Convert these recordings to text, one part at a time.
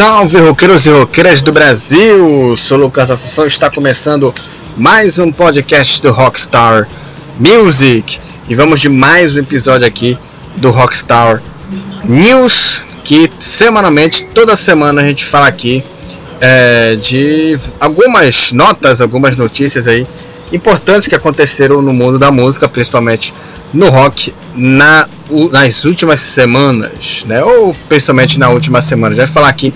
Salve roqueiros e roqueiras do Brasil! Sou Lucas Assunção está começando mais um podcast do Rockstar Music e vamos de mais um episódio aqui do Rockstar News que semanalmente, toda semana a gente fala aqui é, de algumas notas, algumas notícias aí importantes que aconteceram no mundo da música, principalmente no rock na, nas últimas semanas, né? Ou principalmente na última semana. Já vou falar aqui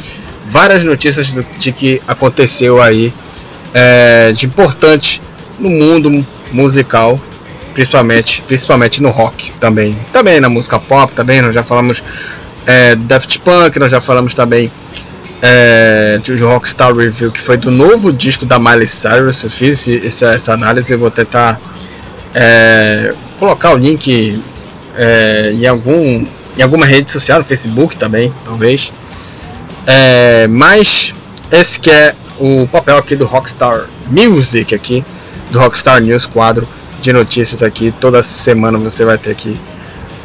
várias notícias do, de que aconteceu aí é, de importante no mundo musical, principalmente, principalmente no rock também. Também na música pop, também nós já falamos é, Daft Punk, nós já falamos também é, de Rockstar Review, que foi do novo disco da Miley Cyrus. Eu fiz essa, essa análise, eu vou tentar é, colocar o link é, em, algum, em alguma rede social, no Facebook também, talvez. É, mas esse que é o papel aqui do Rockstar Music aqui, do Rockstar News quadro de notícias aqui. Toda semana você vai ter aqui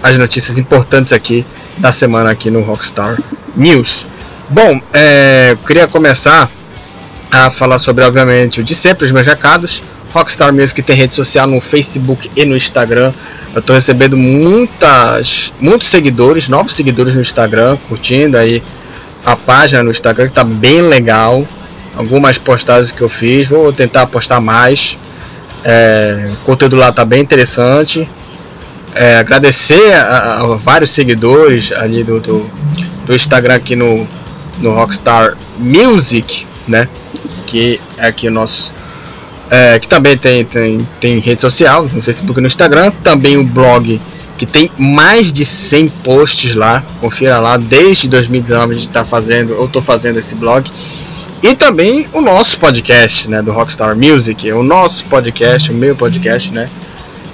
as notícias importantes aqui da semana aqui no Rockstar News. Bom, é, queria começar a falar sobre, obviamente, o de sempre, os meus recados. Rockstar Music tem rede social no Facebook e no Instagram. Eu estou recebendo muitas, muitos seguidores, novos seguidores no Instagram, curtindo aí a página no Instagram que está bem legal. Algumas postagens que eu fiz, vou tentar postar mais. É, o conteúdo lá está bem interessante. É, agradecer a, a, vários seguidores ali do, do, do Instagram aqui no, no Rockstar Music, né? Que é aqui o nosso é, que também tem, tem, tem rede social, no Facebook e no Instagram, também o blog que tem mais de 100 posts lá, confira lá, desde 2019 a gente está fazendo, eu estou fazendo esse blog, e também o nosso podcast, né, do Rockstar Music, o nosso podcast, o meu podcast, né,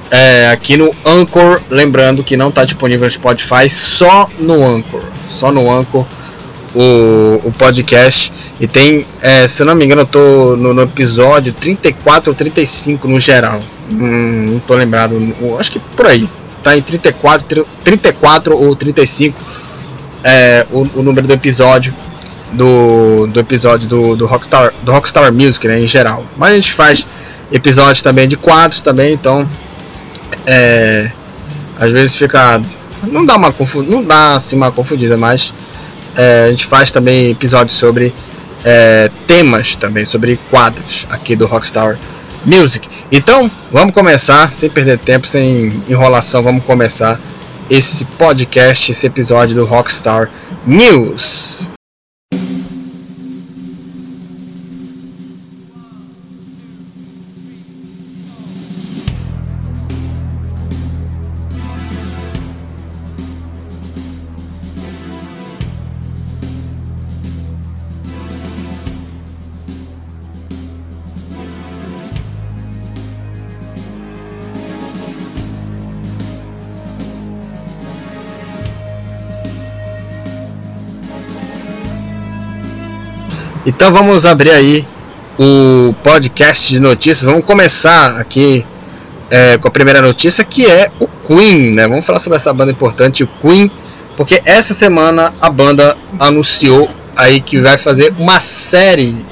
é, aqui no Anchor, lembrando que não está disponível no Spotify, só no Anchor, só no Anchor o, o podcast. E tem, é, se não me engano, eu tô no, no, episódio 34 ou 35 no geral. Hum, não tô lembrado, acho que por aí. Tá em 34, 34 ou 35 é, o, o número do episódio do, do episódio do, do, Rockstar, do Rockstar Music, né, em geral. Mas a gente faz episódios também de quadros também, então é, às vezes fica não dá uma não dá assim uma confundida, mas é, a gente faz também episódios sobre é, temas também, sobre quadros aqui do Rockstar Music. Então, vamos começar, sem perder tempo, sem enrolação, vamos começar esse podcast, esse episódio do Rockstar News. Então vamos abrir aí o podcast de notícias. Vamos começar aqui é, com a primeira notícia que é o Queen, né? Vamos falar sobre essa banda importante, o Queen, porque essa semana a banda anunciou aí que vai fazer uma série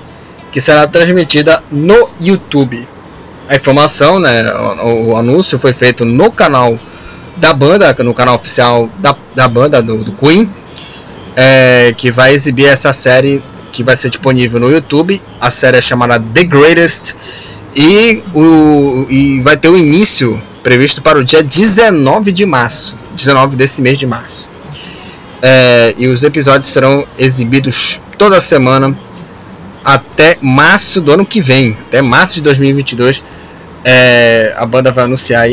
que será transmitida no YouTube. A informação, né? O, o anúncio foi feito no canal da banda, no canal oficial da, da banda do, do Queen, é, que vai exibir essa série que vai ser disponível no YouTube. A série é chamada The Greatest e, o, e vai ter o início previsto para o dia 19 de março, 19 desse mês de março. É, e os episódios serão exibidos toda semana até março do ano que vem, até março de 2022. É, a banda vai anunciar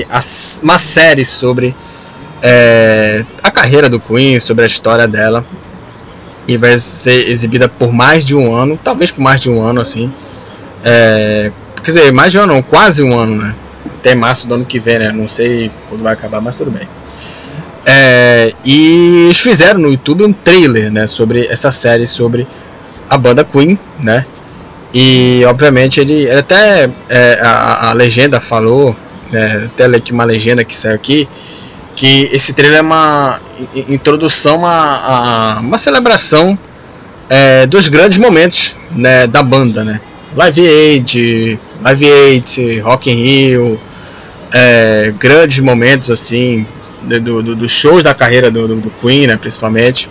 uma série sobre é, a carreira do Queen, sobre a história dela e vai ser exibida por mais de um ano, talvez por mais de um ano assim. É, quer dizer, mais de um ano, quase um ano, né? Até março do ano que vem, né? Não sei quando vai acabar, mas tudo bem. É, e eles fizeram no YouTube um trailer, né, sobre essa série sobre a banda Queen, né? E obviamente ele, ele até é, a, a, legenda falou, né, até aqui uma legenda que saiu aqui, que esse trailer é uma introdução a, a uma celebração é, dos grandes momentos né, da banda, né? Live Aid, Live Aid, Rock in Rio, é, grandes momentos assim do, do, dos shows da carreira do, do Queen, né, principalmente.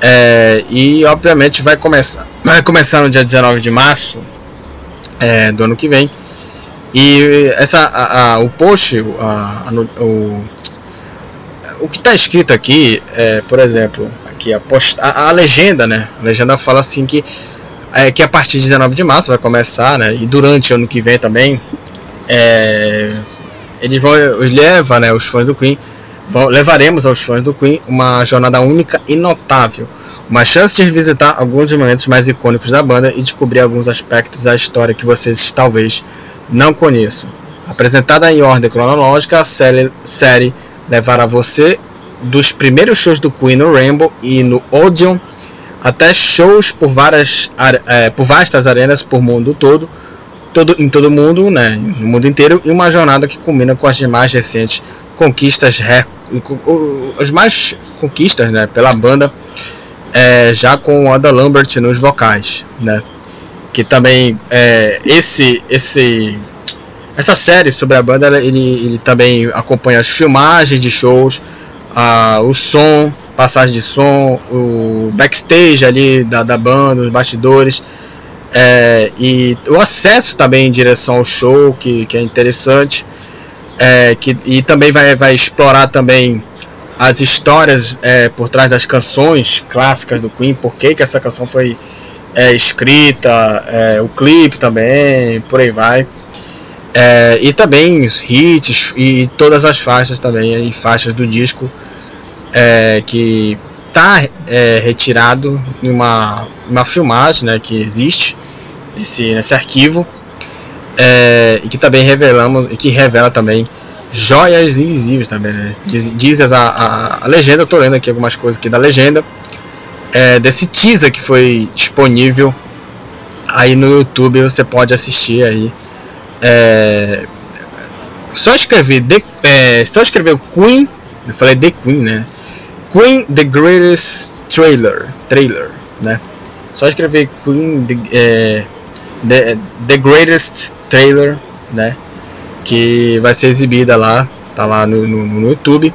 É, e obviamente vai começar, vai começar no dia 19 de março é, do ano que vem. E essa, a, a, o post, a, o, o que está escrito aqui, é, por exemplo, aqui a, post, a, a, legenda, né? A legenda fala assim que é, que a partir de 19 de março vai começar, né? E durante o ano que vem também, é, eles vão leva, né? Os fãs do Queen vão, levaremos aos fãs do Queen uma jornada única e notável, uma chance de revisitar alguns dos momentos mais icônicos da banda e descobrir alguns aspectos da história que vocês talvez não conheçam. Apresentada em ordem cronológica, a série, levará você dos primeiros shows do Queen no Rainbow e no Odeon até shows por várias é, por vastas arenas por mundo todo, todo em todo mundo, né, no mundo inteiro e uma jornada que culmina com as mais recentes conquistas, as mais conquistas, né, pela banda, é, já com o Ada Lambert nos vocais, né, que também é, esse esse essa série sobre a banda ele, ele também acompanha as filmagens de shows a, o som, passagem de som, o backstage ali da, da banda, os bastidores. É, e o acesso também em direção ao show, que, que é interessante. É, que, e também vai, vai explorar também as histórias é, por trás das canções clássicas do Queen, por que, que essa canção foi é, escrita, é, o clipe também, por aí vai. É, e também hits e todas as faixas também, e faixas do disco é, que está é, retirado em uma, uma filmagem né, que existe nesse, nesse arquivo é, e que também revelamos e que revela também joias invisíveis também né? diz, diz a, a, a, legenda eu tô lendo aqui algumas coisas aqui da legenda é, desse teaser que foi disponível aí no YouTube você pode assistir aí é, só escrever The, é, só escrever Queen eu falei The Queen né Queen The Greatest Trailer, trailer, né? Só escrever Queen The, é, The, The Greatest Trailer, né? Que vai ser exibida lá, tá lá no, no, no YouTube,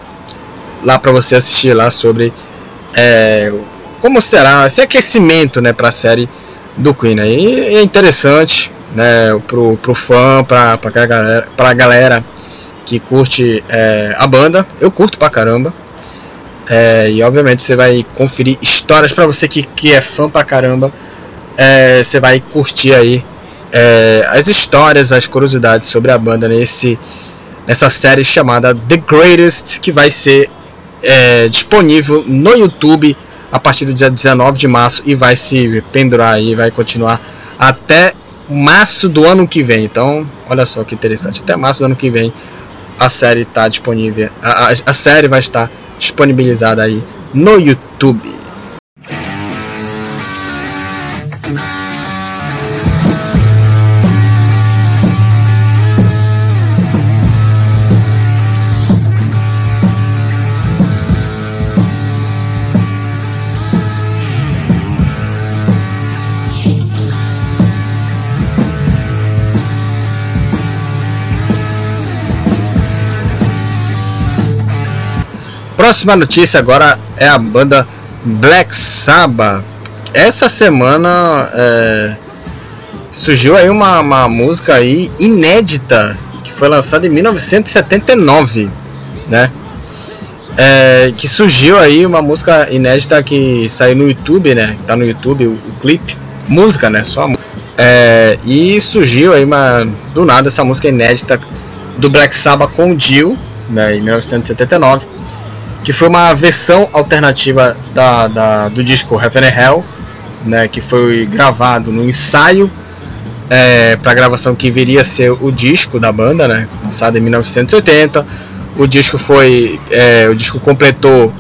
lá para você assistir lá sobre é, como será esse aquecimento, né, para a série do Queen. E é interessante, né, pro, pro fã, pra, pra, galera, galera que curte é, a banda. Eu curto pra caramba. É, e obviamente você vai conferir histórias para você que, que é fã pra caramba. É, você vai curtir aí é, as histórias, as curiosidades sobre a banda nesse, nessa série chamada The Greatest, que vai ser é, disponível no YouTube a partir do dia 19 de março e vai se pendurar aí, vai continuar até março do ano que vem. Então, olha só que interessante, até março do ano que vem a série está disponível, a, a, a série vai estar disponibilizada aí no YouTube. Próxima notícia agora é a banda Black Sabbath. Essa semana é, surgiu aí uma, uma música aí inédita que foi lançada em 1979, né? É, que surgiu aí uma música inédita que saiu no YouTube, né? Tá no YouTube o, o clipe, música, né? Só é, e surgiu aí uma do nada essa música inédita do Black Sabbath com o Dio, né? Em 1979 que foi uma versão alternativa da, da do disco Heaven and Hell, né, que foi gravado no ensaio é, para a gravação que viria a ser o disco da banda, né, lançado em 1980. O disco foi, é, o disco completou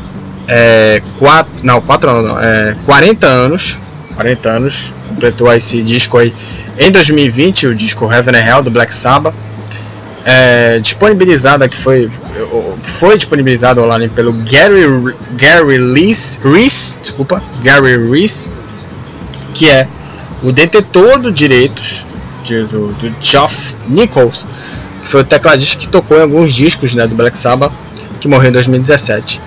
é, quatro, não, quatro não, é, 40 anos, 40 anos, completou esse disco aí em 2020, o disco Heaven and Hell do Black Sabbath é, disponibilizada que foi que foi disponibilizado online pelo Gary Gary Reese, Reese desculpa Gary Reese que é o detentor do direitos de, do, do Geoff Nichols, que foi o tecladista que tocou em alguns discos né, do Black Sabbath, que morreu em 2017.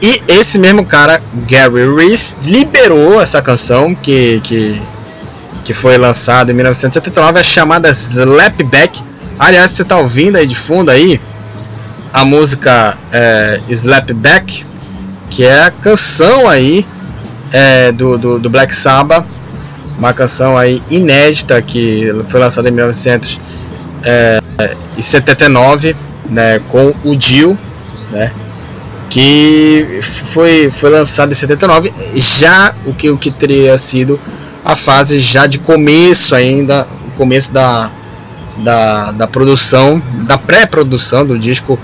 E esse mesmo cara, Gary Reese, liberou essa canção que, que, que foi lançada em 1979, é chamada Slapback. Aliás, você está ouvindo aí de fundo aí a música é, Slapback, que é a canção aí é, do, do, do, Black Sabbath, uma canção aí inédita que foi lançada em 1979, é, né, com o Dio, né, que foi, foi lançado em 79, já o que, o que teria sido a fase já de começo ainda, o começo da, da, da produção, da pré-produção do disco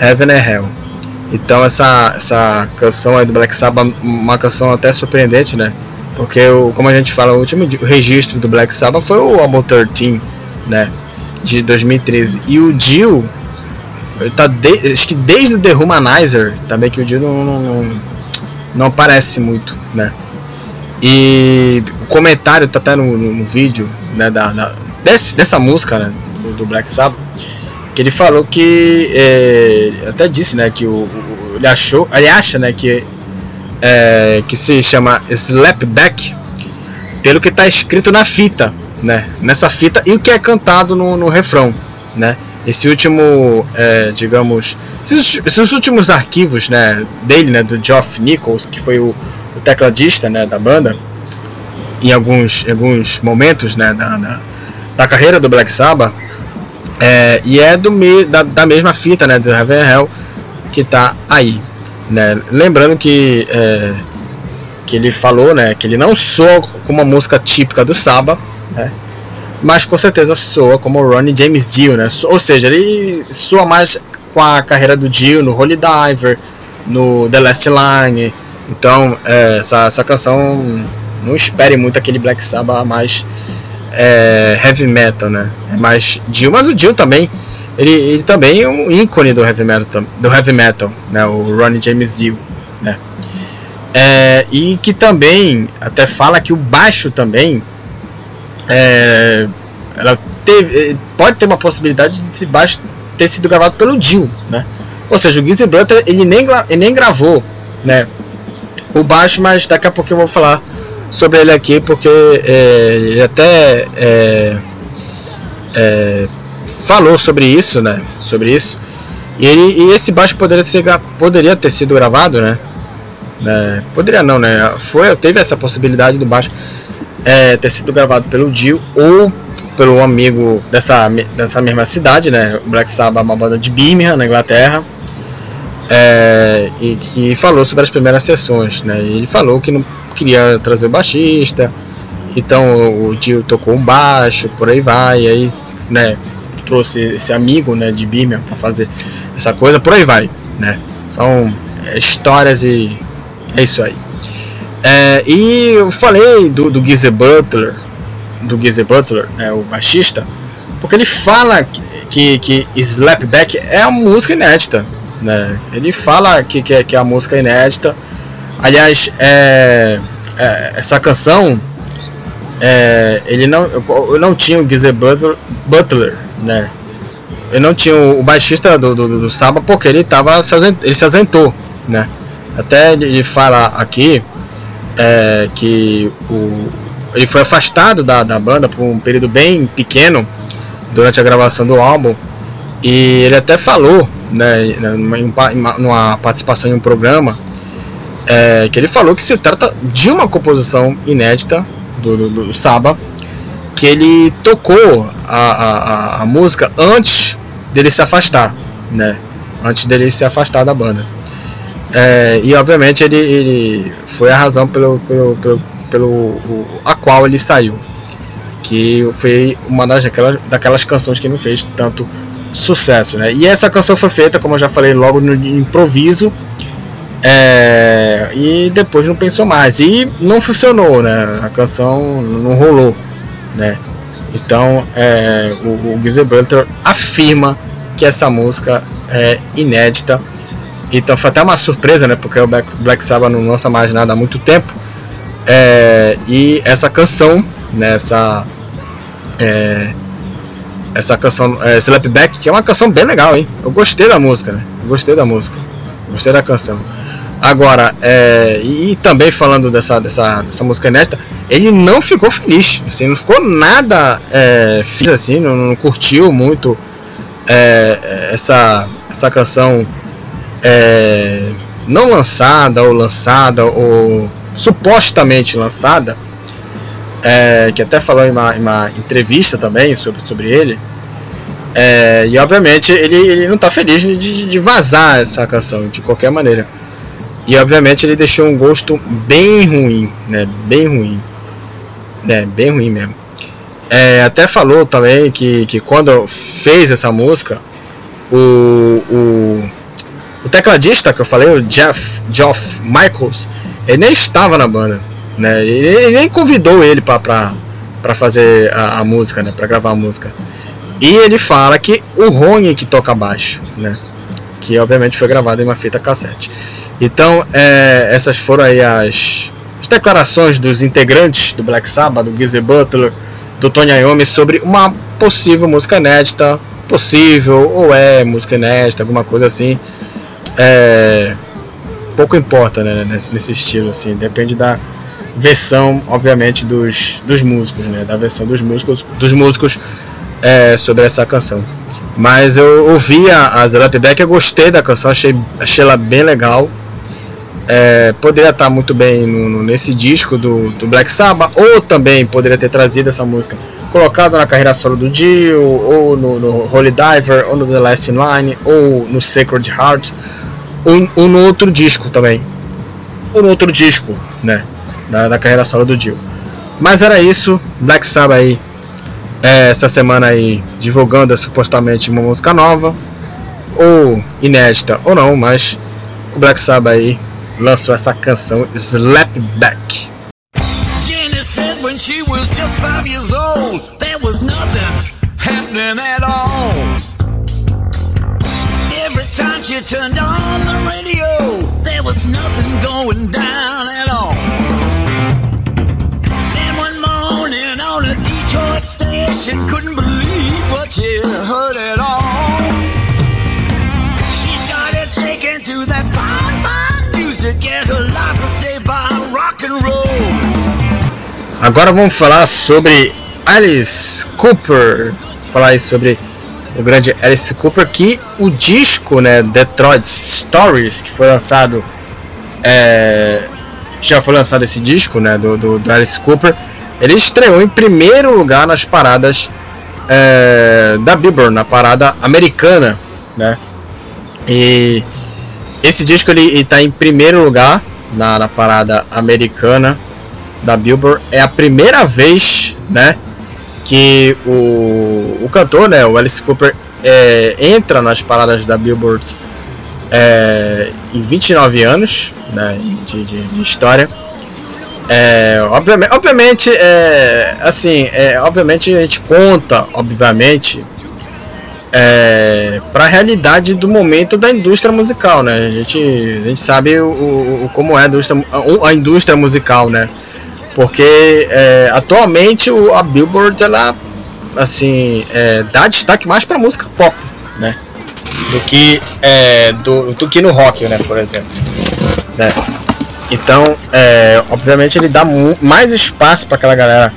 Heaven and Hell. Então essa, essa canção aí do Black Sabbath, uma canção até surpreendente, né? Porque o, como a gente fala, o último registro do Black Sabbath foi o álbum 13, né? De 2013. E o Dio tá de, acho que desde o The Humanizer, também que o Dio não, não, não, não aparece muito, né? E o comentário tá até no, no, no vídeo, né, da, da desse, dessa música, né, do, do Black Sabbath que ele falou que é, até disse né que o, o, ele achou ele acha né que é, que se chama slapback pelo que está escrito na fita né nessa fita e o que é cantado no, no refrão né. Esse último é, digamos esses, esses, últimos arquivos né dele né do Geoff Nichols que foi o, o tecladista né da banda em alguns alguns momentos né da, da, da carreira do Black Sabbath é, e é do me, da, da, mesma fita, né, do Heaven Hell, que tá aí, né? Lembrando que é, que ele falou, né, que ele não soa como uma música típica do Saba, né? Mas com certeza soa como o Ronnie James Dio, né? Ou seja, ele soa mais com a carreira do Dio no Holy Diver, no The Last Line. Então, é, essa, essa canção não espere muito aquele Black Sabbath mais é, heavy metal, né? É mais Dio, mas o Dio também, ele, ele também é um ícone do heavy metal, do heavy metal, né? O Ronnie James Dio, né? É, e que também até fala que o baixo também é, ela teve, é, pode ter uma possibilidade de esse baixo ter sido gravado pelo Dio, né? Ou seja, o Gizzy Blutter ele nem, ele nem gravou, né? O baixo, mas daqui a pouco eu vou falar sobre ele aqui porque é, ele até é, é, falou sobre isso, né? Sobre isso. E, ele, e esse baixo poderia, ser, poderia ter sido gravado, né? É, poderia não, né? Foi, teve essa possibilidade do baixo é, ter sido gravado pelo Dio ou pelo amigo dessa, dessa mesma cidade, né? O Black Sabbath, uma banda de Birmingham, na Inglaterra. É, e que falou sobre as primeiras sessões, né? Ele falou que não queria trazer o baixista, então o Dio tocou um baixo, por aí vai, e aí, né, trouxe esse amigo, né, de Birmingham para fazer essa coisa, por aí vai, né? São é, histórias e é isso aí. É, e eu falei do, do Gizzy Butler, do Gizzy Butler, né, o baixista, porque ele fala que, que, que Slapback é uma música inédita, né? Ele fala que, que, que é a música inédita, Aliás, é, é, essa canção, é, ele não, eu não tinha o Gizzy Butler, Butler, né? Eu não tinha o, baixista do, do, do Saba porque ele tava, ele se azentou, né? Até ele fala aqui é, que o, ele foi afastado da, da banda por um período bem pequeno durante a gravação do álbum e ele até falou, né, numa, numa participação em um programa é, que ele falou que se trata de uma composição inédita do, do, do Saba, que ele tocou a, a, a, música antes dele se afastar, né? Antes dele se afastar da banda. É, e obviamente ele, ele, foi a razão pelo, pelo, pelo, pelo o, a qual ele saiu. Que foi uma das, daquelas, daquelas canções que não fez tanto sucesso, né? E essa canção foi feita, como eu já falei, logo no improviso é, e depois não pensou mais. E não funcionou, né? A canção não rolou, né? Então é, o, o Gizzy Butler afirma que essa música é inédita. Então foi até uma surpresa, né? Porque o Black, Sabbath não lança mais nada há muito tempo. É, e essa canção, né, essa, é, essa canção é, Slapback, que é uma canção bem legal, hein? Eu gostei da música, né? Eu gostei da música, gostei da canção. Agora, é, e, e, também falando dessa, dessa, dessa música inédita, ele não ficou feliz, assim, não ficou nada é, feliz, assim, não, não curtiu muito é, essa, essa canção é, não lançada ou lançada ou supostamente lançada, é, que até falou em uma, em uma, entrevista também sobre, sobre ele. É, e obviamente ele, ele não está feliz de, de vazar essa canção de qualquer maneira. E obviamente ele deixou um gosto bem ruim, né? Bem ruim. Né? Bem ruim mesmo. É, até falou também que, que quando fez essa música, o, o, o tecladista que eu falei, o Jeff Geoff Michaels, ele nem estava na banda, né? Ele, ele nem convidou ele para fazer a, a, música, né? Para gravar a música. E ele fala que o Rony que toca baixo, né? Que obviamente foi gravado em uma fita cassete. Então, é, essas foram aí as, as, declarações dos integrantes do Black Sabbath, do Gizzy Butler, do Tony Iommi sobre uma possível música inédita, possível ou é música inédita, alguma coisa assim. É, pouco importa, né, nesse, nesse, estilo assim, depende da versão, obviamente, dos, dos músicos, né, da versão dos músicos, dos músicos é, sobre essa canção. Mas eu ouvi a, a Deck, eu gostei da canção, achei, achei ela bem legal. É, poderia estar muito bem no, no, nesse disco do, do, Black Sabbath, ou também poderia ter trazido essa música colocado na carreira solo do Dio, ou no, no Holy Diver, ou no The Last in Line, ou no Sacred Heart, ou, ou no outro disco também, ou no outro disco, né, da, da carreira solo do Dio. Mas era isso, Black Sabbath aí, é, essa semana aí divulgando supostamente uma música nova, ou inédita ou não, mas o Black Sabbath aí lançou essa canção Slapback. Every time she turned on the radio, there was nothing going down at all. Couldn't believe what she heard at all. She started shaking to that fine, fine. Agora vamos falar sobre Alice Cooper. Falar sobre o grande Alice Cooper que o disco, né, Detroit Stories, que foi lançado, é, já foi lançado esse disco, né, do, do, do, Alice Cooper, ele estreou em primeiro lugar nas paradas é, da Billboard, na parada americana, né, e esse disco ele está em primeiro lugar na, na, parada americana da Billboard. É a primeira vez, né, que o, o cantor, né, o Alice Cooper, é, entra nas paradas da Billboard é, em 29 anos né, de, de, de história. É, obviamente, obviamente, é, assim, é, obviamente a gente conta, obviamente, é, para a realidade do momento da indústria musical, né? A gente, a gente sabe o, o como é a indústria, a indústria musical, né? Porque é, atualmente a Billboard ela assim é, dá destaque mais para música pop, né? Do que é, do, do que no rock, né? Por exemplo, né? Então, é, obviamente ele dá mais espaço para aquela galera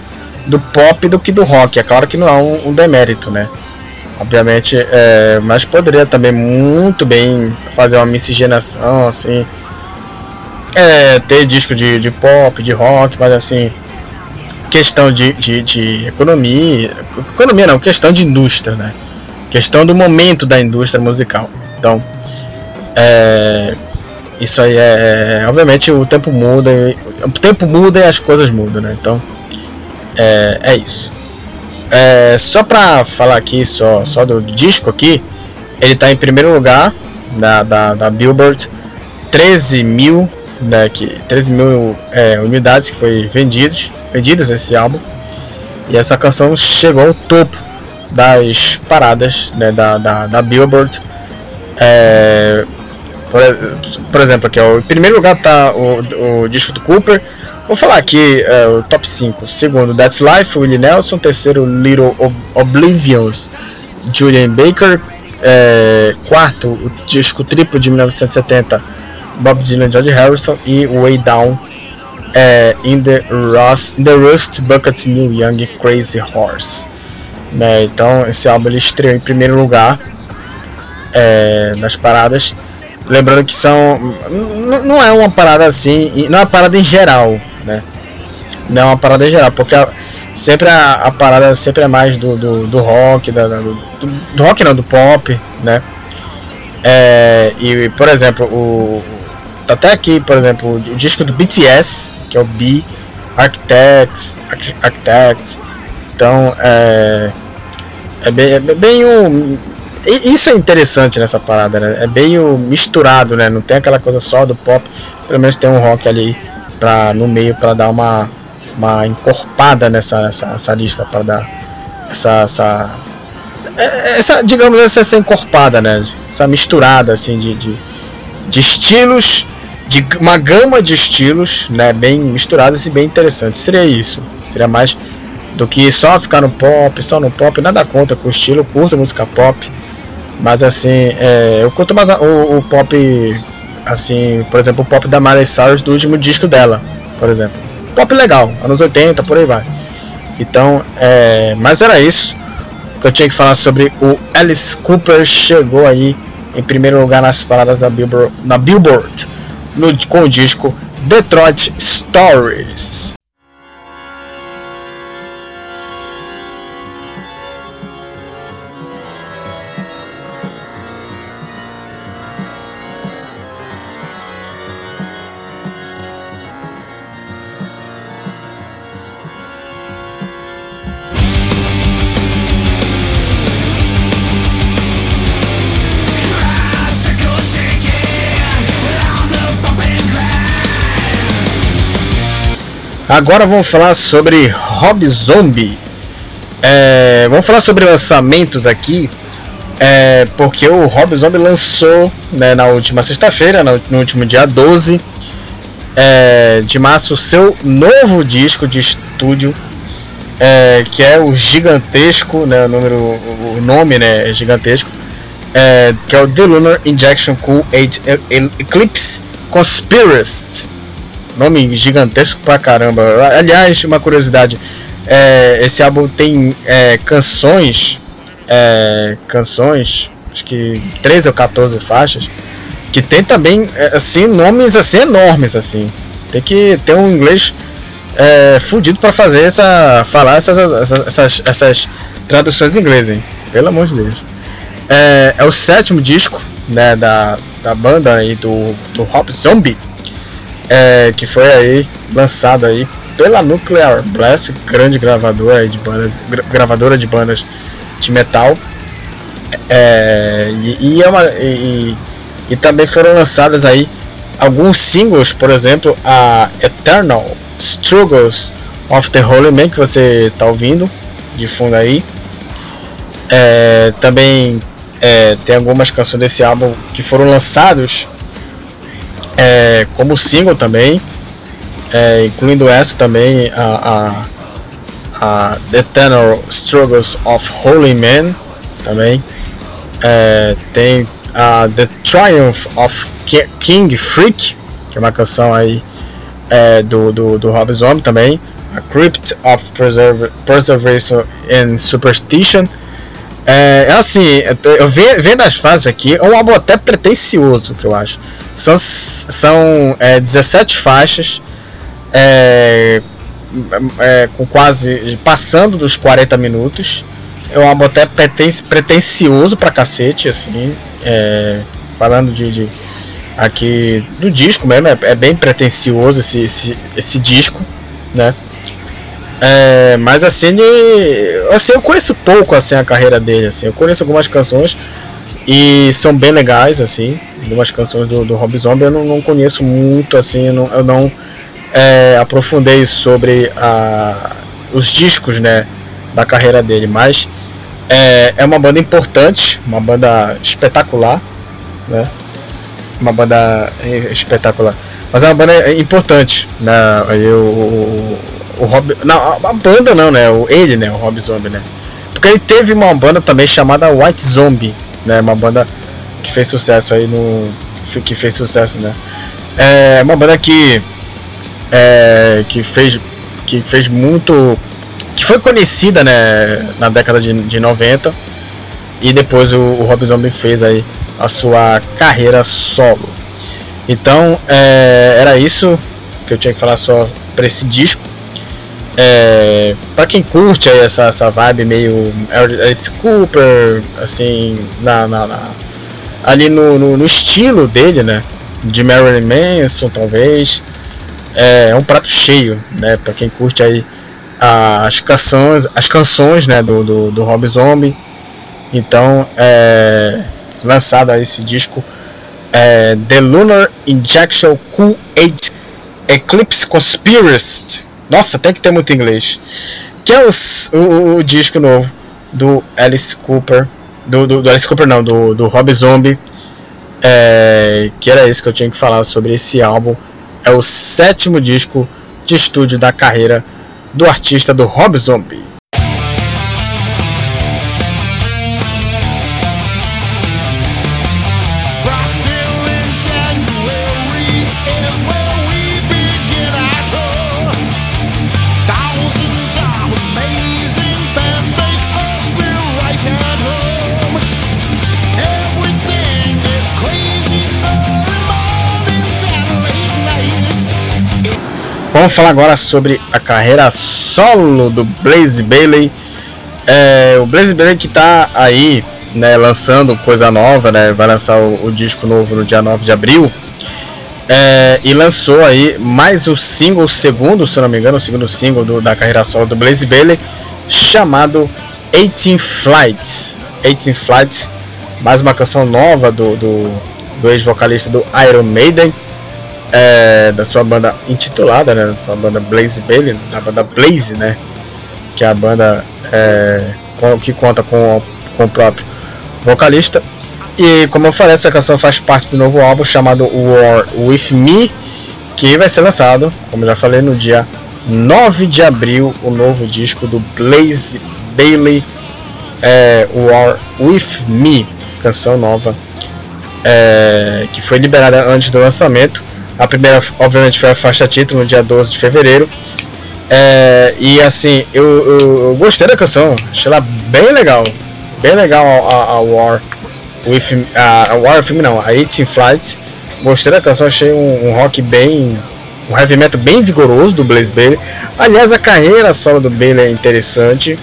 do pop do que do rock. É claro que não é um, um demérito, né? obviamente, é, mas poderia também muito bem fazer uma miscigenação, assim, é, ter disco de, de pop, de rock, mas assim, questão de, de, de, economia, economia não, questão de indústria, né? Questão do momento da indústria musical. Então, é, isso aí é, obviamente o tempo muda, o tempo muda e as coisas mudam, né? Então, é, é isso. É, só pra falar aqui, só, só do disco aqui, ele tá em primeiro lugar da, da, da Billboard, 13 mil, né, que, 13 mil é, unidades que foi vendidos, vendidos esse álbum. E essa canção chegou ao topo das paradas né, da, da, da Billboard. É, por, por, exemplo, aqui, ó, em primeiro lugar tá o, o disco do Cooper, Vou falar aqui uh, o top 5. Segundo, That's Life, Willie Nelson. Terceiro, Little Ob Oblivions, Julian Baker. É, quarto, o disco triplo de 1970, Bob Dylan George Harrison. E Way Down é, in, the Rust, in the Rust Bucket New Young Crazy Horse. Né, então, esse álbum ele estreou em primeiro lugar é, nas paradas. Lembrando que são. Não é uma parada assim, não é uma parada em geral né? Não é uma parada geral, porque a, sempre a, a, parada sempre é mais do, do, do rock, da, do, do, rock não, do pop, né? É, e por exemplo, o tá até aqui, por exemplo, o disco do BTS, que é o B, Architects, Architects. Então é, é bem, é bem um, isso é interessante nessa parada, né? É bem misturado, né? Não tem aquela coisa só do pop, pelo menos tem um rock ali pra, no meio para dar uma, uma encorpada nessa, essa, essa lista, para dar essa, essa, é, essa, digamos essa encorpada, né? Essa misturada assim de, de, de estilos, de uma gama de estilos, né? Bem misturadas e bem interessantes. Seria isso. Seria mais do que só ficar no pop, só no pop, nada contra com o estilo, curto música pop, mas assim, é, eu curto mais o, o, pop assim, por exemplo, o pop da Miley Cyrus do último disco dela, por exemplo. Pop legal, anos 80, por aí vai. Então, é, mas era isso que eu tinha que falar sobre o Alice Cooper chegou aí em primeiro lugar nas paradas da Billboard, na Billboard no, com o disco Detroit Stories. Agora vamos falar sobre Rob Zombie. É, vamos falar sobre lançamentos aqui, é, porque o Rob Zombie lançou né, na última sexta-feira, no, último dia 12 é, de março, seu novo disco de estúdio, é, que é o gigantesco, né, o, número, o nome né, é gigantesco, é, que é o The Lunar Injection Cool 8 Eclipse Conspiracy. Nome gigantesco pra caramba. Aliás, uma curiosidade: é, esse álbum tem é, canções, é, canções, acho que 13 ou 14 faixas, que tem também é, assim nomes assim enormes assim. Tem que ter um inglês é, fudido para fazer essa, falar essas, essas, essas traduções em inglês, hein? Pelo amor de Deus. É, é o sétimo disco né, da, da banda aí do, do Hop Zombie é, que foi aí lançado aí pela Nuclear Blast, grande gravadora de bandas, gravadora de bandas de metal. É, e, e, é uma, e, e, também foram lançados aí alguns singles, por exemplo, a Eternal Struggles of the Holy Man que você está ouvindo de fundo aí. É, também é, tem algumas canções desse álbum que foram lançados é, como single também, é, incluindo essa também, a, a, a, The Eternal Struggles of Holy Men, também. É, tem a The Triumph of King Freak, que é uma canção aí é, do, do, do Rob Zombie também. A Crypt of Preserve, Preservation and Superstition. É, é assim, eu vendo as fases aqui, é um álbum até pretencioso, que eu acho. São, são é, 17 faixas, é, é, com quase passando dos 40 minutos. É um álbum até pretencioso pra cacete, assim. É, falando de, de, aqui do disco mesmo, é, é bem pretencioso esse, esse, esse disco, né? É, mas assim, assim, eu conheço pouco assim a carreira dele, assim. Eu conheço algumas canções e são bem legais, assim. Algumas canções do, do Rob Zombie eu não, não conheço muito, assim. Eu não, eu não é, aprofundei sobre a, os discos, né, da carreira dele, mas é, é uma banda importante, uma banda espetacular, né? Uma banda espetacular. Mas é uma banda importante, né? Aí o, Rob. Não, a banda não, né? O, ele, né? O Rob Zombie, né? Porque ele teve uma banda também chamada White Zombie, né? Uma banda que fez sucesso aí no. Que fez sucesso, né? É uma banda que. É, que fez. Que fez muito. Que foi conhecida, né? Na década de, de 90. E depois o, o Rob Zombie fez aí a sua carreira solo. Então, é, era isso que eu tinha que falar só para esse disco. É, para quem curte essa, essa vibe meio Alice Cooper, assim, na, na, na ali no, no, no, estilo dele, né? De Marilyn Manson, talvez. É, é um prato cheio, né? Para quem curte aí as canções, as canções, né? Do, do, do Rob Zombie. Então, é, lançado esse disco é, The Lunar Injection Q8 Eclipse Conspiracy. Nossa, tem que ter muito inglês. Que é os, o, o, disco novo do Alice Cooper. Do, do, do, Alice Cooper não, do, do Rob Zombie. É, que era isso que eu tinha que falar sobre esse álbum. É o sétimo disco de estúdio da carreira do artista do Rob Zombie. Vamos falar agora sobre a carreira solo do Blaze Bailey. É, o Blaze Bailey que está aí né, lançando coisa nova, né, vai lançar o, o, disco novo no dia 9 de abril. É, e lançou aí mais o single, segundo, se não me engano, o segundo single do, da carreira solo do Blaze Bailey, chamado 18 Flights. 18 Flights, mais uma canção nova do, do, do ex-vocalista do Iron Maiden é, da sua banda intitulada, né, da sua banda Blaze Bailey, da banda Blaze, né, que é a banda é, que conta com, com o próprio vocalista. E como eu falei, essa canção faz parte do novo álbum chamado War With Me, que vai ser lançado, como já falei, no dia 9 de abril, o novo disco do Blaze Bailey, é, War With Me, canção nova, é, que foi liberada antes do lançamento. A primeira, obviamente, foi a faixa título no dia 12 de fevereiro. É, e assim, eu, eu, eu, gostei da canção, achei ela bem legal. Bem legal a, a, a War. With, a, a War Film não, a 18 Flights. Gostei da canção, achei um, um, rock bem. um heavy metal bem vigoroso do Blaze Bailey. Aliás, a carreira solo do Bailey é interessante.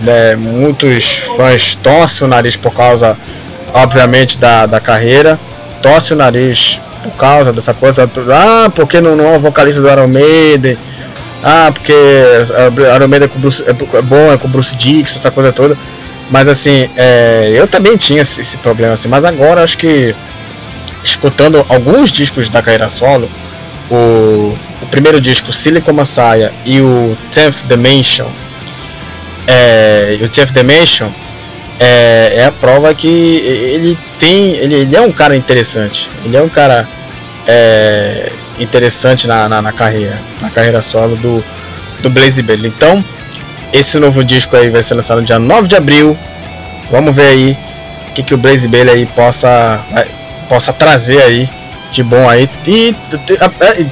Né? Muitos fãs torcem o nariz por causa, obviamente, da, da carreira. Torce o nariz por causa dessa coisa. Ah, porque não, não é o vocalista do Iron Maiden. Ah, porque Iron Maiden é, com Bruce, é bom, é com Bruce Dixon, essa coisa toda. Mas assim, é, eu também tinha esse, esse, problema assim. Mas agora acho que escutando alguns discos da carreira solo, o, o primeiro disco Silicon Messiah e o Tenth Dimension, é, o Tenth Dimension é, é, a prova que ele tem, ele, ele, é um cara interessante. Ele é um cara é, interessante na, na, na, carreira, na carreira solo do, do Blaze Bailey. Então, esse novo disco aí vai ser lançado no dia 9 de abril. Vamos ver aí o que, que o Blaze Bailey aí possa, possa trazer aí de bom aí. E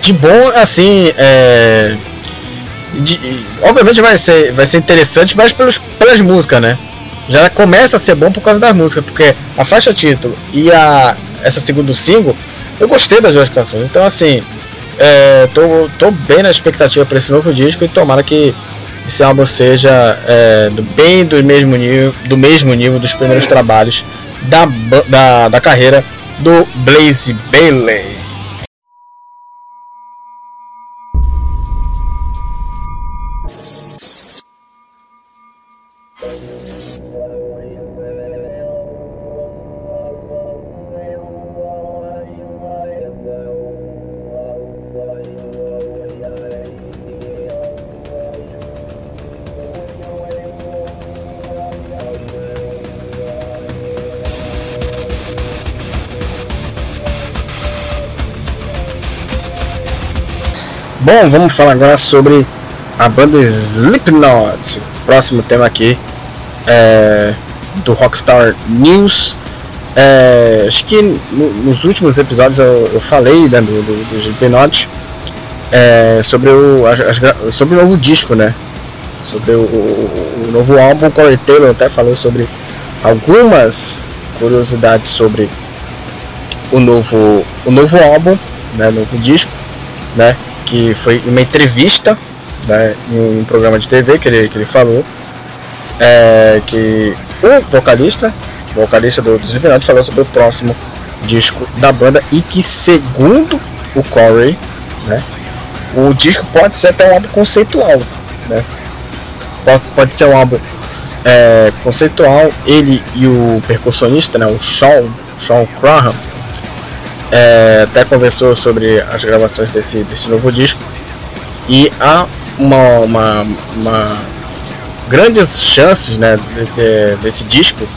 de, bom, assim, é, de, obviamente vai ser, vai ser interessante, mas pelos, pelas músicas, né? Já começa a ser bom por causa das músicas, porque a faixa título e a essa segundo single eu gostei das duas canções. Então, assim, é, tô, tô bem na expectativa para esse novo disco e tomara que esse álbum seja é, do, bem do mesmo nível, do mesmo nível dos primeiros trabalhos da, da, da carreira do Blaze Bailey. Bom, vamos falar agora sobre a banda Slipknot. Próximo tema aqui é do Rockstar News. É, acho que no, nos últimos episódios eu, eu falei né, do, do, do Slipknot é, sobre, o, sobre o novo disco, né? Sobre o, o, o novo álbum. Corey Taylor até falou sobre algumas curiosidades sobre o novo, o novo álbum, né, novo disco, né, que foi uma entrevista né, em um programa de TV que ele, que ele falou, é, que o vocalista, o vocalista do, do Slipknot falou sobre o próximo disco da banda e que segundo o Corey, né, o disco pode ser até um álbum conceitual, né, pode, pode ser um álbum é, conceitual, ele e o percussionista, né, o Sean, Sean Graham, é, até conversou sobre as gravações desse, desse novo disco e há uma, uma, uma grandes chances né, de, de, desse disco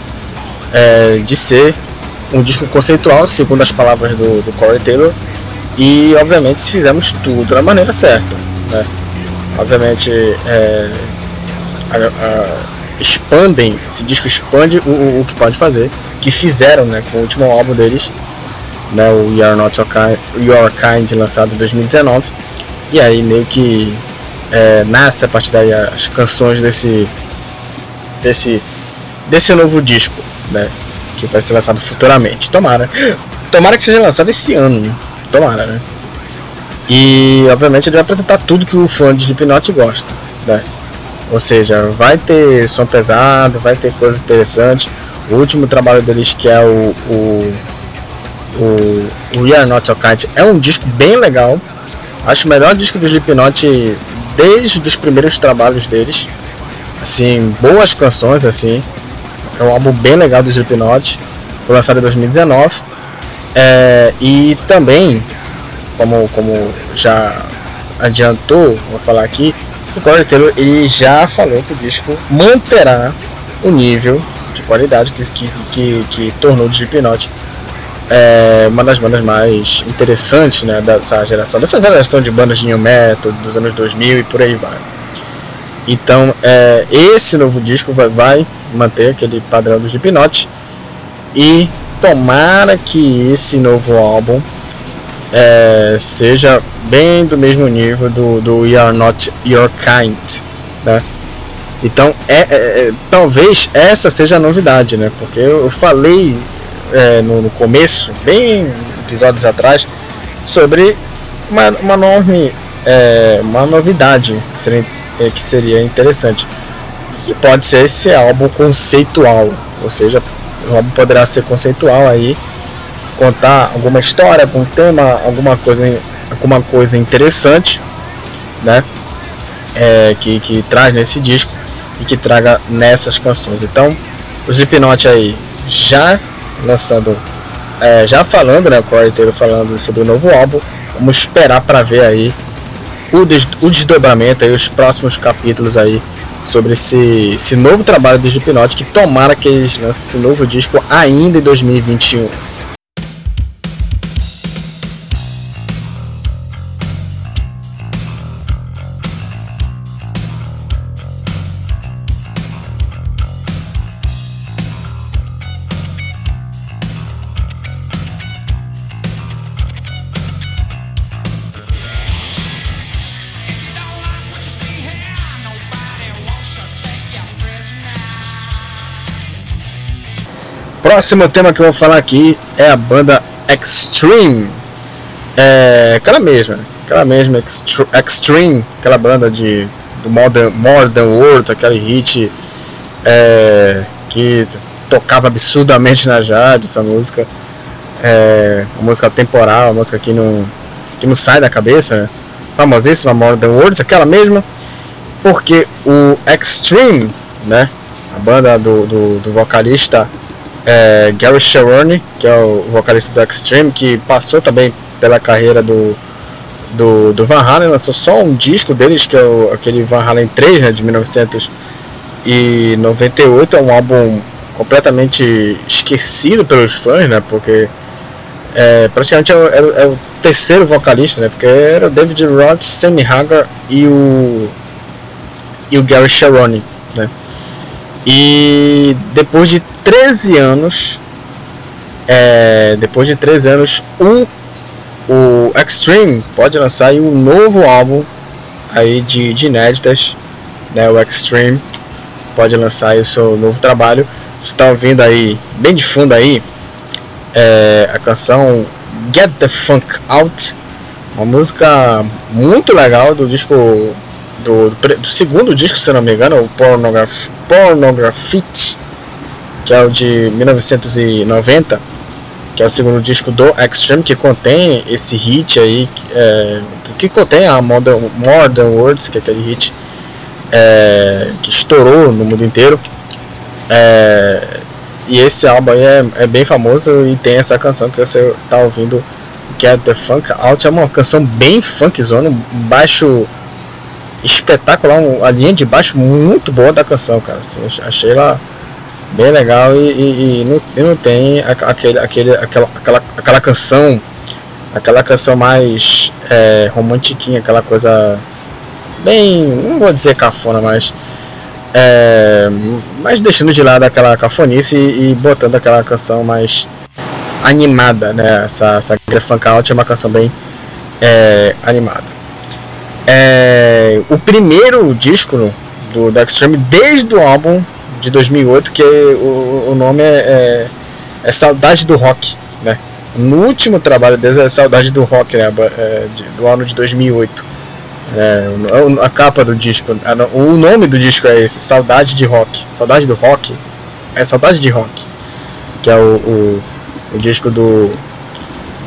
é, de ser um disco conceitual, segundo as palavras do, do Corey Taylor, e obviamente se fizermos tudo da maneira certa. Né? Obviamente é, a, a, expandem, esse disco expande o, o, o, que pode fazer, que fizeram né, com o último álbum deles, né, o You Are Not Your Kind, Your Kind lançado em 2019, e aí meio que é, nasce a partir daí as canções desse desse desse novo disco, né, que vai ser lançado futuramente. Tomara, tomara que seja lançado esse ano, né? tomara, né? E obviamente ele vai apresentar tudo que o fã de Slipknot gosta, né? Ou seja, vai ter som pesado, vai ter coisas interessantes. O último trabalho deles, que é o, o, o, o We Are Not Your Kind, é um disco bem legal. Acho o melhor disco do Slipknot desde os primeiros trabalhos deles. Assim, boas canções, assim. É um álbum bem legal do Slipknot. Foi lançado em 2019. É, e também, como, como já adiantou, vou falar aqui, o Corey Taylor ele já falou que o disco manterá o nível de qualidade que, que, que, que tornou o Slipknot é, uma das bandas mais interessantes né, dessa geração, dessa geração de bandas de new metal dos anos 2000 e por aí vai. Então, é, esse novo disco vai, vai manter aquele padrão do Slipknot e tomara que esse novo álbum é, seja bem do mesmo nível do, do We Are Not Your Kind, né? Então, é, é, é talvez essa seja a novidade, né? Porque eu, eu falei é, no, no, começo, bem episódios atrás, sobre uma, uma enorme é, uma novidade que seria, é, que seria interessante. E pode ser esse álbum conceitual, ou seja, o álbum poderá ser conceitual aí contar alguma história, algum tema, alguma coisa, alguma coisa interessante, né? É, que, que traz nesse disco e que traga nessas canções. Então, o Slipknot aí já lançando, é, já falando, né? Corey Taylor falando sobre o novo álbum. Vamos esperar para ver aí o, des, o desdobramento aí, os próximos capítulos aí sobre esse, esse novo trabalho do Slipknot que tomara que eles lancem esse novo disco ainda em 2021. Próximo tema que eu vou falar aqui é a banda Extreme. É aquela mesma, aquela mesma Extreme, aquela banda de do Modern, Modern World, aquele hit é, que tocava absurdamente na Jade, essa música. É, uma música temporal, uma música que não, que não sai da cabeça, né? famosíssima Modern Words, aquela mesma, porque o Extreme, né, a banda do, do, do vocalista é, Gary Cherone, que é o vocalista do Extreme, que passou também pela carreira do, do, do Van Halen, lançou só um disco deles, que é o, aquele Van Halen 3, né, de 1998, é um álbum completamente esquecido pelos fãs, né, porque é, praticamente é o, é, o, terceiro vocalista, né? Porque era o David Roth, Sammy Hagar e o e o Gary Cherone, né? E depois de 13 anos, é, depois de 13 anos, o, o Extreme pode lançar um novo álbum aí de, de inéditas, né? O Extreme pode lançar o seu novo trabalho. Você está ouvindo aí, bem de fundo aí, é, a canção Get the Funk Out, uma música muito legal do disco do, do segundo disco, se não me engano, o Pornographite, que é o de 1990, que é o segundo disco do Extreme, que contém esse hit aí, é, que contém a Modern, Modern Words, que é aquele hit é, que estourou no mundo inteiro. É, e esse álbum aí é, é, bem famoso e tem essa canção que você tá ouvindo, que é The Funk Out. É uma canção bem funkzona, um baixo espetacular, a linha de baixo muito boa da canção, cara. Assim, achei ela bem legal e, e, e, não, e não, tem aquele, aquele, aquela, aquela, aquela canção, aquela canção mais é, romantiquinha, aquela coisa bem, não vou dizer cafona, mas é, mas deixando de lado aquela cafonice e, e, botando aquela canção mais animada, né? Essa, essa Funk Out é uma canção bem é, animada. É, o primeiro disco do, do Extreme desde o álbum de 2008, que o, o nome é, é, é, Saudade do Rock, né? No último trabalho deles é Saudade do Rock, né? É, de, do ano de 2008. É, a capa do disco, o nome do disco é esse, Saudade de Rock. Saudade do Rock? É Saudade de Rock. Que é o, o, o disco do,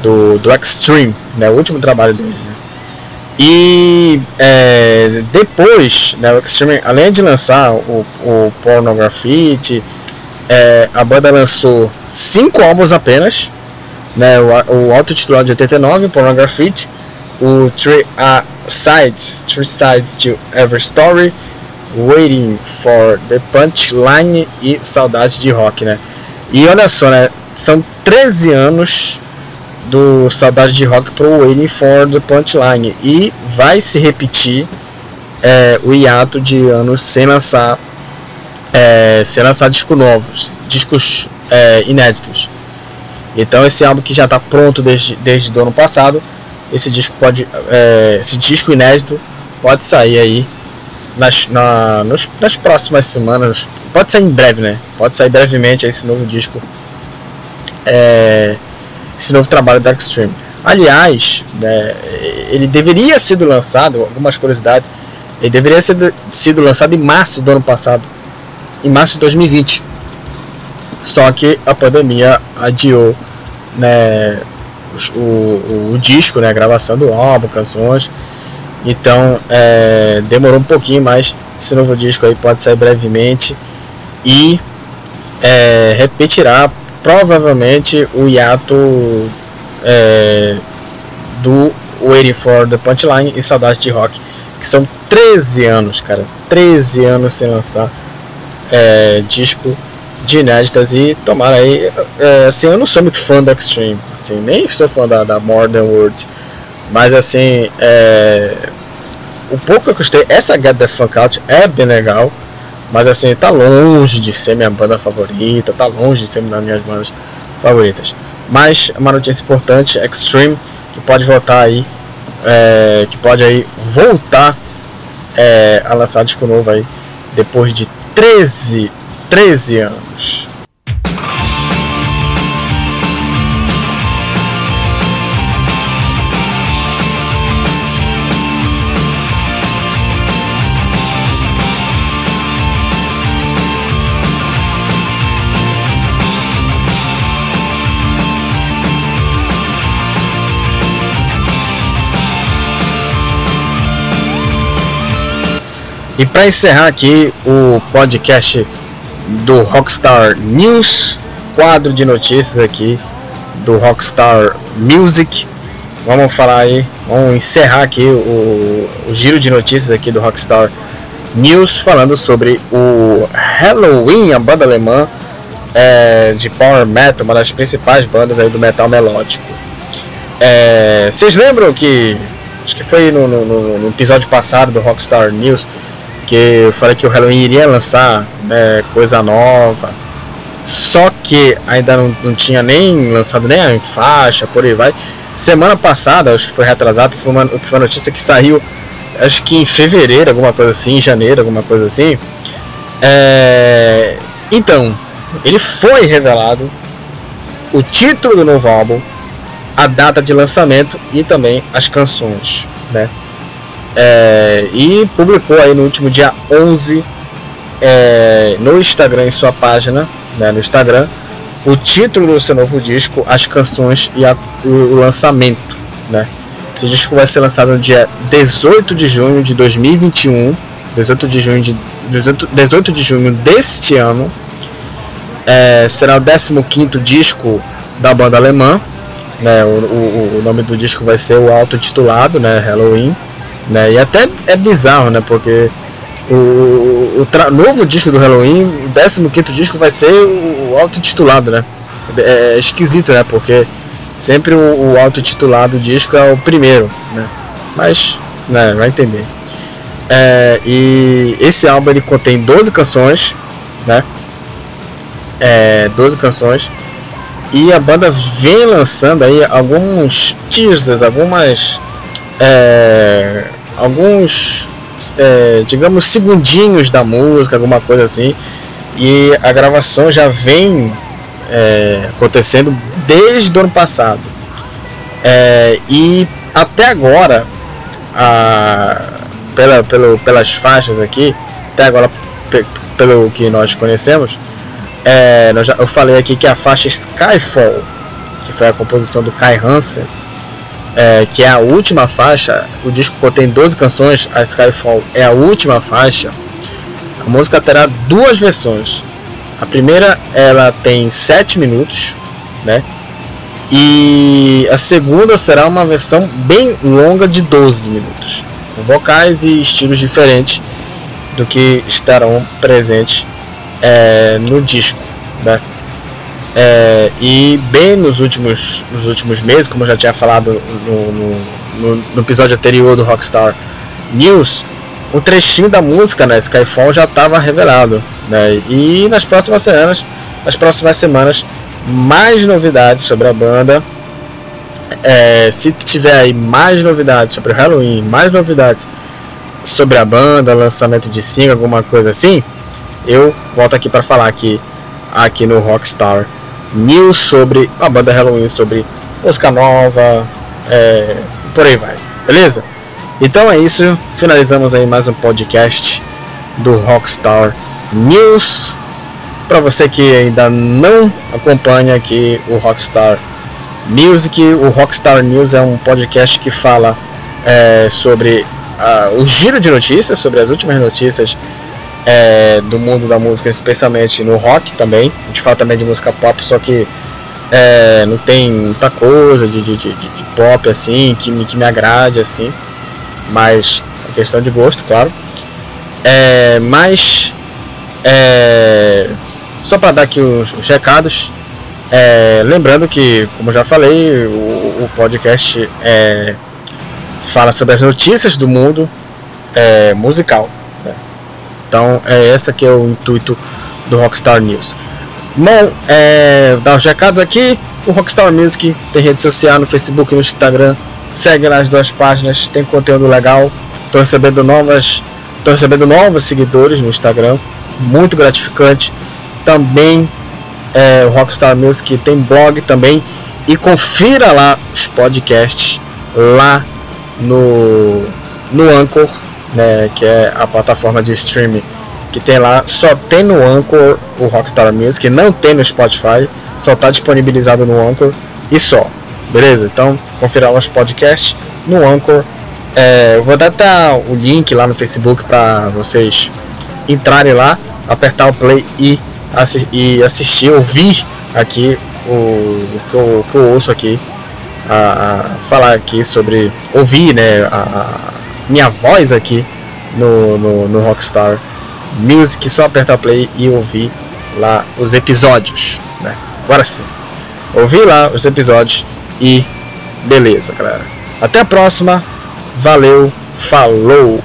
do, do Extreme, né, o último trabalho dele. E é, depois, né, o Extreme, além de lançar o, o Pornography, é, a banda lançou cinco álbuns apenas. Né, o, o auto-titulado de 89, Pornography, o Three uh, Sides, Three Sides to Every Story, Waiting for the Punchline e Saudade de Rock, né? E olha só, né? São 13 anos do Saudade de Rock pro Waiting for the Punchline. E vai se repetir é, o hiato de anos sem lançar é, sem lançar discos novos, discos é, inéditos. Então esse álbum que já está pronto desde, desde o ano passado esse disco pode é, esse disco inédito pode sair aí nas, na, nos, nas próximas semanas. Pode sair em breve né? Pode sair brevemente esse novo disco. É, esse novo trabalho da Extreme aliás né, ele deveria sido lançado algumas curiosidades ele deveria ser sido lançado em março do ano passado em março de 2020 só que a pandemia adiou né, o, o, o, disco, né, a gravação do álbum, canções. Então é, demorou um pouquinho, mas esse novo disco aí pode sair brevemente e é, repetirá provavelmente o hiato é, do Waiting for the Punchline e Saudade de Rock, que são 13 anos, cara, 13 anos sem lançar é, disco de inéditas e tomara aí. É, assim, eu não sou muito fã do Extreme, assim, nem sou fã da, da Modern World, mas assim, é, o pouco que eu gostei, essa Get the Funk Out é bem legal, mas assim, tá longe de ser minha banda favorita, tá longe de ser uma das minhas bandas favoritas. Mas uma notícia importante, Extreme, que pode voltar aí, é, que pode aí voltar é, a lançar disco novo aí, depois de 13 13 anos. E para encerrar aqui o podcast do Rockstar News, quadro de notícias aqui do Rockstar Music. Vamos falar aí, vamos encerrar aqui o, o giro de notícias aqui do Rockstar News falando sobre o Halloween, a banda alemã é, de power metal, uma das principais bandas aí do metal melódico. É, vocês lembram que acho que foi no, no, no, episódio passado do Rockstar News que eu falei que o Halloween iria lançar né, coisa nova, só que ainda não, não tinha nem lançado nem a faixa, por aí vai. Semana passada, acho que foi retrasado, foi uma, foi uma notícia que saiu, acho que em fevereiro, alguma coisa assim, em janeiro, alguma coisa assim. É, então, ele foi revelado o título do novo álbum, a data de lançamento e também as canções, né? É, e publicou aí no último dia 11 é, no Instagram, em sua página, né, no Instagram, o título do seu novo disco, as canções e a, o, o lançamento, né? Esse disco vai ser lançado no dia 18 de junho de 2021, 18 de junho de 18, 18 de junho deste ano, é, será o 15 disco da banda alemã. Né, o, o, o, nome do disco vai ser o auto-titulado, né, Halloween. Né, e até é bizarro, né, porque o, o novo disco do Halloween, o 15 disco, vai ser o, o auto-titulado. Né, é, é, esquisito, né, porque sempre o, o auto-titulado disco é o primeiro. Né, mas né, vai entender. É, e esse álbum ele contém 12 canções, né? é, 12 canções. E a banda vem lançando aí alguns teasers, algumas. É, alguns. É, digamos, segundinhos da música, alguma coisa assim. E a gravação já vem é, acontecendo desde o ano passado. É, e até agora, a, pela, pelo, pelas faixas aqui, até agora, pelo que nós conhecemos, é, eu falei aqui que a faixa Skyfall, que foi a composição do Kai Hansen, é, que é a última faixa, o disco contém 12 canções, a Skyfall é a última faixa. A música terá duas versões. A primeira ela tem 7 minutos, né? E a segunda será uma versão bem longa de 12 minutos, com vocais e estilos diferentes do que estarão presentes é, no disco, né? É, e bem nos últimos, nos últimos meses, como eu já tinha falado no, no, no, episódio anterior do Rockstar News, um trechinho da música, né, Skyfall, já estava revelado, né? E nas próximas semanas, nas próximas semanas, mais novidades sobre a banda. É, se tiver aí mais novidades sobre o Halloween, mais novidades sobre a banda, lançamento de single, alguma coisa assim, eu volto aqui para falar aqui, aqui no Rockstar News sobre a banda Halloween, sobre música nova, é, por aí vai, beleza? Então é isso, finalizamos aí mais um podcast do Rockstar News. Para você que ainda não acompanha aqui o Rockstar Music, o Rockstar News é um podcast que fala é, sobre uh, o giro de notícias, sobre as últimas notícias é, do mundo da música, especialmente no rock também. A gente fala também de música pop, só que é, não tem muita coisa de, de, de, de, pop assim que me, que me agrade assim, mas é questão de gosto, claro. É, mas é, só para dar aqui os, os recados, é, lembrando que, como já falei, o, o podcast é, fala sobre as notícias do mundo é, musical. Então é essa que é o intuito do Rockstar News. Bom, é, dar os recados aqui. O Rockstar Music tem rede social no Facebook e no Instagram. Segue lá as duas páginas, tem conteúdo legal. Estou recebendo novas, tô recebendo novos seguidores no Instagram, muito gratificante. Também é, o Rockstar Music tem blog também e confira lá os podcasts lá no no Anchor né, que é a plataforma de streaming que tem lá, só tem no Anchor o Rockstar Music, não tem no Spotify, só está disponibilizado no Anchor e só, beleza? Então, confira os podcasts no Anchor. É, eu vou dar até o link lá no Facebook para vocês entrarem lá, apertar o play e, assi e assistir, ouvir aqui o, o, que, eu, que eu ouço aqui, a, a, falar aqui sobre, ouvir né, a, minha voz aqui no, no, no Rockstar Music, só apertar play e ouvir lá os episódios, né? Agora sim. Ouvi lá os episódios e beleza, galera. Até a próxima. Valeu, falou!